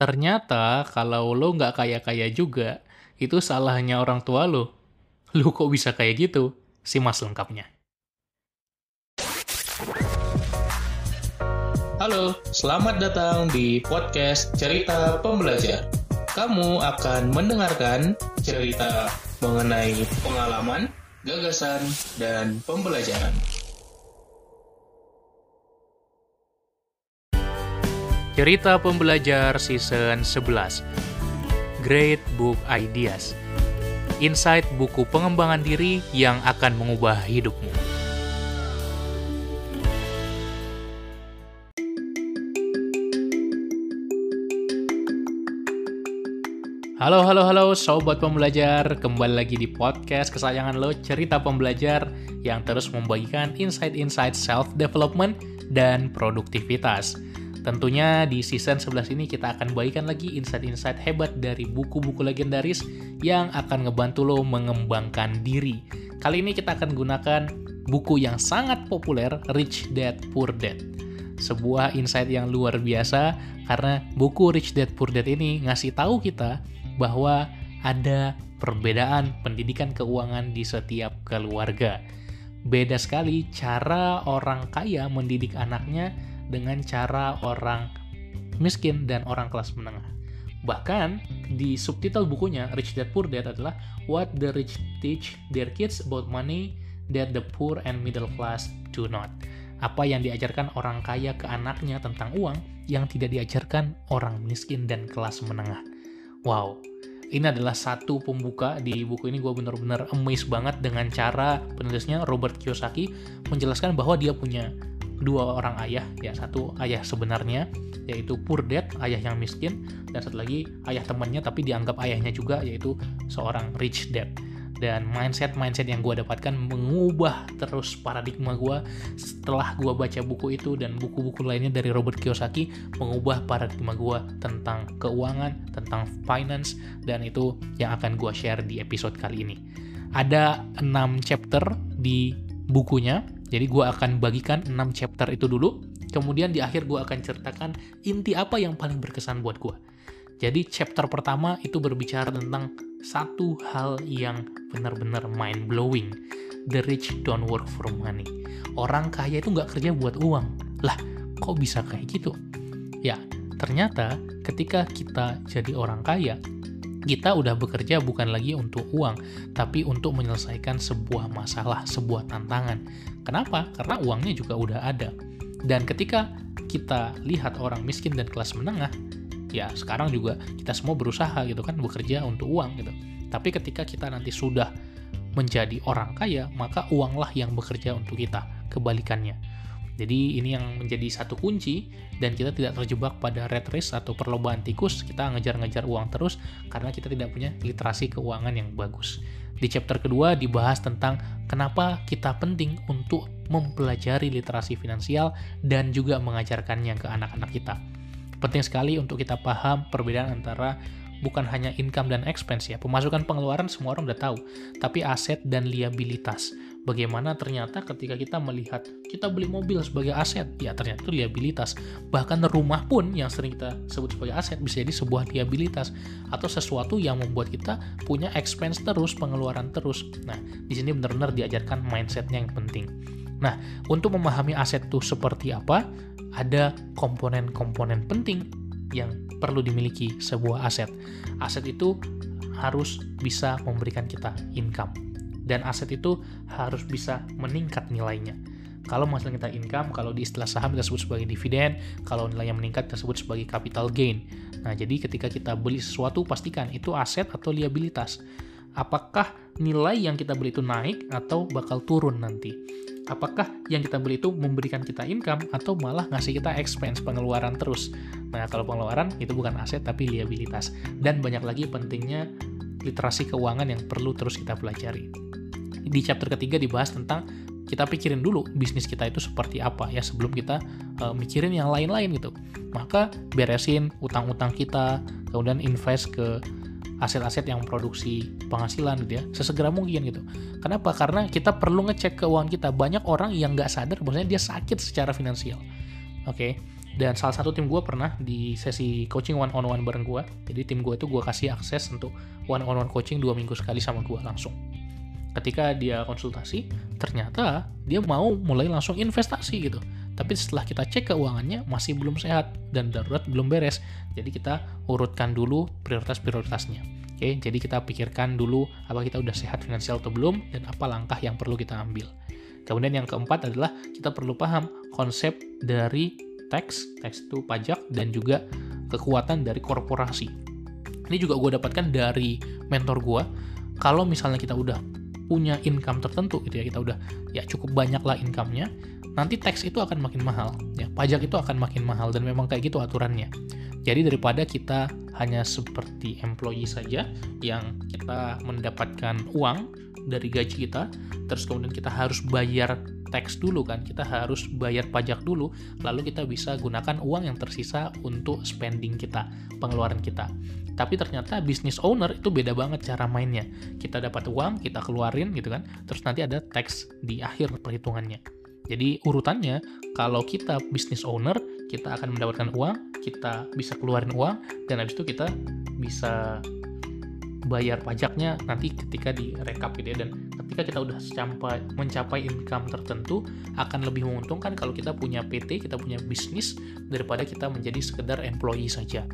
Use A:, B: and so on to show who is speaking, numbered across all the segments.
A: Ternyata kalau lo nggak kaya-kaya juga, itu salahnya orang tua lo. Lo kok bisa kayak gitu? Simas lengkapnya. Halo, selamat datang di podcast Cerita Pembelajar. Kamu akan mendengarkan cerita mengenai pengalaman, gagasan, dan pembelajaran. Cerita Pembelajar Season 11 Great Book Ideas. Insight buku pengembangan diri yang akan mengubah hidupmu. Halo, halo, halo Sobat Pembelajar. Kembali lagi di podcast kesayangan lo Cerita Pembelajar Yang terus membagikan insight-insight self-development dan produktivitas Tentunya di season 11 ini kita akan bagikan lagi insight-insight hebat dari buku-buku legendaris yang akan ngebantu lo mengembangkan diri. Kali ini kita akan gunakan buku yang sangat populer, Rich Dad Poor Dad. Sebuah insight yang luar biasa karena buku Rich Dad Poor Dad ini ngasih tahu kita bahwa ada perbedaan pendidikan keuangan di setiap keluarga. Beda sekali cara orang kaya mendidik anaknya dengan cara orang miskin dan orang kelas menengah. Bahkan di subtitle bukunya Rich Dad Poor Dad adalah What the Rich Teach Their Kids About Money That the Poor and Middle Class Do Not. Apa yang diajarkan orang kaya ke anaknya tentang uang yang tidak diajarkan orang miskin dan kelas menengah. Wow, ini adalah satu pembuka di buku ini gue bener-bener amazed banget dengan cara penulisnya Robert Kiyosaki menjelaskan bahwa dia punya dua orang ayah ya satu ayah sebenarnya yaitu poor dad ayah yang miskin dan satu lagi ayah temannya tapi dianggap ayahnya juga yaitu seorang rich dad. Dan mindset mindset yang gue dapatkan mengubah terus paradigma gue setelah gue baca buku itu dan buku-buku lainnya dari Robert Kiyosaki mengubah paradigma gue tentang keuangan tentang finance dan itu yang akan gue share di episode kali ini. Ada 6 chapter di bukunya jadi gue akan bagikan 6 chapter itu dulu, kemudian di akhir gue akan ceritakan inti apa yang paling berkesan buat gue. Jadi chapter pertama itu berbicara tentang satu hal yang benar-benar mind blowing. The rich don't work for money. Orang kaya itu nggak kerja buat uang. Lah, kok bisa kayak gitu? Ya, ternyata ketika kita jadi orang kaya, kita udah bekerja bukan lagi untuk uang, tapi untuk menyelesaikan sebuah masalah, sebuah tantangan. Kenapa? Karena uangnya juga udah ada. Dan ketika kita lihat orang miskin dan kelas menengah, ya sekarang juga kita semua berusaha gitu kan bekerja untuk uang gitu. Tapi ketika kita nanti sudah menjadi orang kaya, maka uanglah yang bekerja untuk kita. Kebalikannya. Jadi ini yang menjadi satu kunci dan kita tidak terjebak pada red race atau perlombaan tikus, kita ngejar-ngejar uang terus karena kita tidak punya literasi keuangan yang bagus. Di chapter kedua dibahas tentang kenapa kita penting untuk mempelajari literasi finansial dan juga mengajarkannya ke anak-anak kita. Penting sekali untuk kita paham perbedaan antara bukan hanya income dan expense ya. Pemasukan pengeluaran semua orang udah tahu, tapi aset dan liabilitas bagaimana ternyata ketika kita melihat kita beli mobil sebagai aset, ya ternyata itu liabilitas. Bahkan rumah pun yang sering kita sebut sebagai aset bisa jadi sebuah liabilitas atau sesuatu yang membuat kita punya expense terus, pengeluaran terus. Nah, di sini benar-benar diajarkan mindsetnya yang penting. Nah, untuk memahami aset itu seperti apa, ada komponen-komponen penting yang perlu dimiliki sebuah aset. Aset itu harus bisa memberikan kita income dan aset itu harus bisa meningkat nilainya. Kalau masalah kita income, kalau di istilah saham kita sebut sebagai dividen, kalau nilainya meningkat kita sebut sebagai capital gain. Nah, jadi ketika kita beli sesuatu pastikan itu aset atau liabilitas. Apakah nilai yang kita beli itu naik atau bakal turun nanti? Apakah yang kita beli itu memberikan kita income atau malah ngasih kita expense pengeluaran terus? Nah, kalau pengeluaran itu bukan aset tapi liabilitas. Dan banyak lagi pentingnya literasi keuangan yang perlu terus kita pelajari di chapter ketiga dibahas tentang kita pikirin dulu bisnis kita itu seperti apa ya sebelum kita uh, mikirin yang lain-lain gitu. Maka beresin utang-utang kita, kemudian invest ke aset-aset yang produksi penghasilan gitu ya, sesegera mungkin gitu. Kenapa? Karena kita perlu ngecek keuangan kita. Banyak orang yang nggak sadar bahwasanya dia sakit secara finansial. Oke. Okay? dan salah satu tim gue pernah di sesi coaching one on one bareng gue jadi tim gue itu gue kasih akses untuk one on one coaching dua minggu sekali sama gue langsung ketika dia konsultasi ternyata dia mau mulai langsung investasi gitu tapi setelah kita cek keuangannya masih belum sehat dan darurat belum beres jadi kita urutkan dulu prioritas-prioritasnya oke jadi kita pikirkan dulu apa kita udah sehat finansial atau belum dan apa langkah yang perlu kita ambil Kemudian yang keempat adalah kita perlu paham konsep dari tax, tax itu pajak, dan juga kekuatan dari korporasi. Ini juga gue dapatkan dari mentor gue. Kalau misalnya kita udah punya income tertentu gitu ya, kita udah ya cukup banyak lah income-nya, nanti tax itu akan makin mahal. Ya, pajak itu akan makin mahal dan memang kayak gitu aturannya. Jadi daripada kita hanya seperti employee saja yang kita mendapatkan uang dari gaji kita, terus kemudian kita harus bayar tax dulu kan, kita harus bayar pajak dulu, lalu kita bisa gunakan uang yang tersisa untuk spending kita, pengeluaran kita. Tapi ternyata business owner itu beda banget cara mainnya. Kita dapat uang, kita keluarin gitu kan, terus nanti ada tax di akhir perhitungannya. Jadi urutannya, kalau kita business owner, kita akan mendapatkan uang, kita bisa keluarin uang, dan habis itu kita bisa bayar pajaknya nanti ketika direkap gitu ya. Dan ketika kita udah sampai mencapai income tertentu akan lebih menguntungkan kalau kita punya PT kita punya bisnis daripada kita menjadi sekedar employee saja.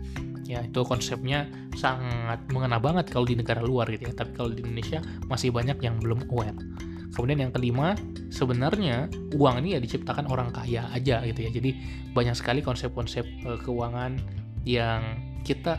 A: Ya itu konsepnya sangat mengena banget kalau di negara luar gitu ya. Tapi kalau di Indonesia masih banyak yang belum aware. Kemudian yang kelima sebenarnya uang ini ya diciptakan orang kaya aja gitu ya. Jadi banyak sekali konsep-konsep uh, keuangan yang kita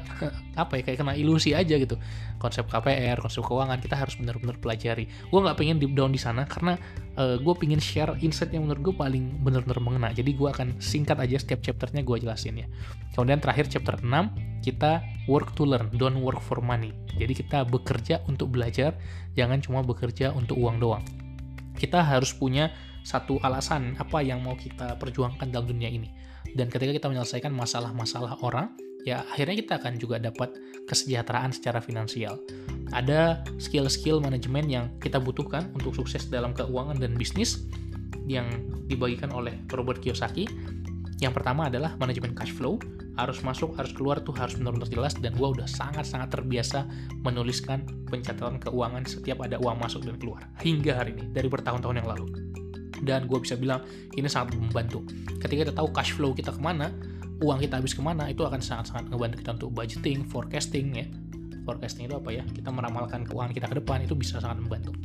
A: apa ya kayak kena ilusi aja gitu. Konsep KPR konsep keuangan kita harus benar-benar pelajari. Gue nggak pengen deep down di sana karena uh, gue pengen share insight yang menurut gue paling benar-benar mengena. Jadi gue akan singkat aja setiap chapternya gue jelasin ya. Kemudian terakhir chapter 6 kita work to learn don't work for money. Jadi kita bekerja untuk belajar jangan cuma bekerja untuk uang doang. Kita harus punya satu alasan apa yang mau kita perjuangkan dalam dunia ini. Dan ketika kita menyelesaikan masalah-masalah orang ya akhirnya kita akan juga dapat kesejahteraan secara finansial. Ada skill-skill manajemen yang kita butuhkan untuk sukses dalam keuangan dan bisnis yang dibagikan oleh Robert Kiyosaki. Yang pertama adalah manajemen cash flow, harus masuk, harus keluar tuh harus benar-benar jelas dan gue udah sangat-sangat terbiasa menuliskan pencatatan keuangan setiap ada uang masuk dan keluar hingga hari ini dari bertahun-tahun yang lalu. Dan gue bisa bilang ini sangat membantu. Ketika kita tahu cash flow kita ke mana, uang kita habis ke mana itu akan sangat-sangat ngebantu kita untuk budgeting, forecasting ya. Forecasting itu apa ya? Kita meramalkan keuangan kita ke depan itu bisa sangat membantu.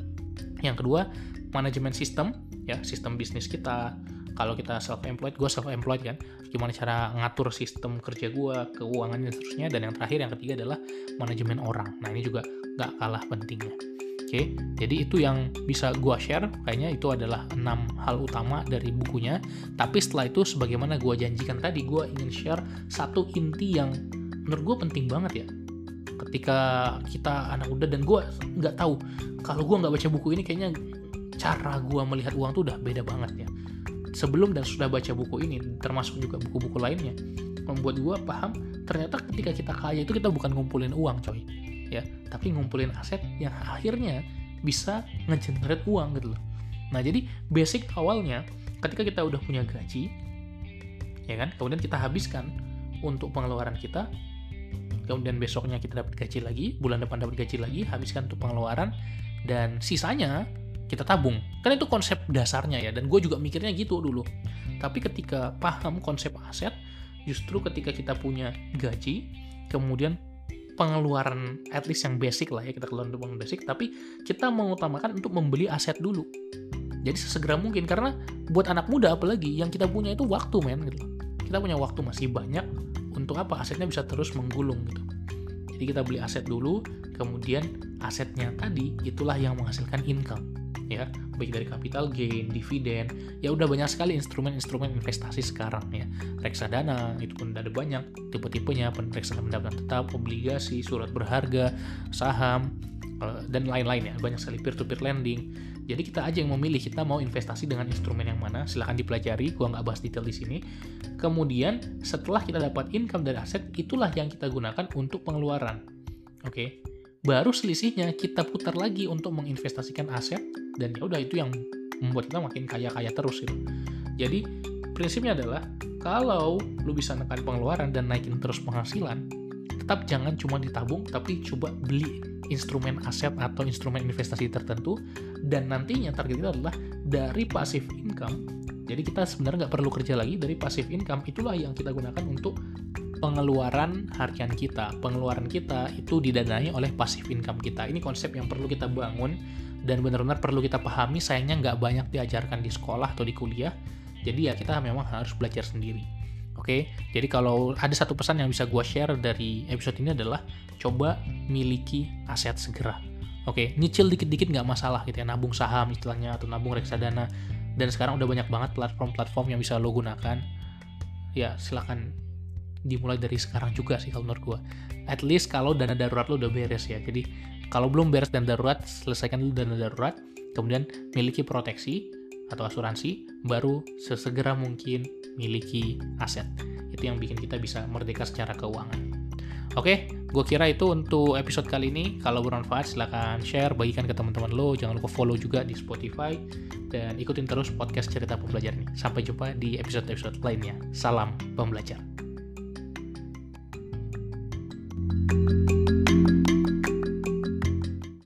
A: Yang kedua, manajemen sistem ya, sistem bisnis kita. Kalau kita self-employed, gue self-employed kan, gimana cara ngatur sistem kerja gue, keuangan dan seterusnya. Dan yang terakhir, yang ketiga adalah manajemen orang. Nah ini juga nggak kalah pentingnya. Oke, jadi itu yang bisa gue share. Kayaknya itu adalah enam hal utama dari bukunya. Tapi setelah itu, sebagaimana gue janjikan tadi, gue ingin share satu inti yang menurut gue penting banget ya. Ketika kita anak muda dan gue nggak tahu kalau gue nggak baca buku ini, kayaknya cara gue melihat uang tuh udah beda banget ya. Sebelum dan sudah baca buku ini, termasuk juga buku-buku lainnya, membuat gue paham ternyata ketika kita kaya itu kita bukan ngumpulin uang, coy ya tapi ngumpulin aset yang akhirnya bisa ngegenerate uang gitu loh. Nah jadi basic awalnya ketika kita udah punya gaji ya kan kemudian kita habiskan untuk pengeluaran kita kemudian besoknya kita dapat gaji lagi bulan depan dapat gaji lagi habiskan untuk pengeluaran dan sisanya kita tabung. Kan itu konsep dasarnya ya dan gue juga mikirnya gitu dulu. Tapi ketika paham konsep aset justru ketika kita punya gaji kemudian pengeluaran at least yang basic lah ya kita keluar untuk pengeluaran basic. Tapi kita mengutamakan untuk membeli aset dulu. Jadi sesegera mungkin karena buat anak muda apalagi yang kita punya itu waktu men gitu. Kita punya waktu masih banyak untuk apa? Asetnya bisa terus menggulung gitu. Jadi kita beli aset dulu kemudian asetnya tadi itulah yang menghasilkan income ya baik dari capital gain, dividen, ya udah banyak sekali instrumen-instrumen investasi sekarang ya. Reksadana itu pun ada banyak tipe-tipenya, reksadana pendapatan tetap, obligasi, surat berharga, saham eh, dan lain-lain ya. Banyak sekali peer-to-peer lending. Jadi kita aja yang memilih kita mau investasi dengan instrumen yang mana, silahkan dipelajari, gua nggak bahas detail di sini. Kemudian setelah kita dapat income dari aset, itulah yang kita gunakan untuk pengeluaran. Oke, okay? Baru selisihnya kita putar lagi untuk menginvestasikan aset dan ya udah itu yang membuat kita makin kaya-kaya terus gitu. Jadi prinsipnya adalah kalau lu bisa nekan pengeluaran dan naikin terus penghasilan, tetap jangan cuma ditabung, tapi coba beli instrumen aset atau instrumen investasi tertentu, dan nantinya target kita adalah dari passive income. Jadi kita sebenarnya nggak perlu kerja lagi dari passive income, itulah yang kita gunakan untuk pengeluaran harian kita. Pengeluaran kita itu didanai oleh passive income kita. Ini konsep yang perlu kita bangun dan benar-benar perlu kita pahami. Sayangnya nggak banyak diajarkan di sekolah atau di kuliah. Jadi ya kita memang harus belajar sendiri. Oke, jadi kalau ada satu pesan yang bisa gue share dari episode ini adalah coba miliki aset segera. Oke, nyicil dikit-dikit nggak masalah gitu ya, nabung saham istilahnya atau nabung reksadana. Dan sekarang udah banyak banget platform-platform yang bisa lo gunakan. Ya, silakan dimulai dari sekarang juga sih kalau menurut gue. At least kalau dana darurat lo udah beres ya. Jadi kalau belum beres dana darurat, selesaikan dulu dana darurat, kemudian miliki proteksi atau asuransi, baru sesegera mungkin miliki aset. Itu yang bikin kita bisa merdeka secara keuangan. Oke, gue kira itu untuk episode kali ini. Kalau bermanfaat, silahkan share, bagikan ke teman-teman lo. Jangan lupa follow juga di Spotify. Dan ikutin terus podcast cerita pembelajar ini. Sampai jumpa di episode-episode lainnya. Salam pembelajar.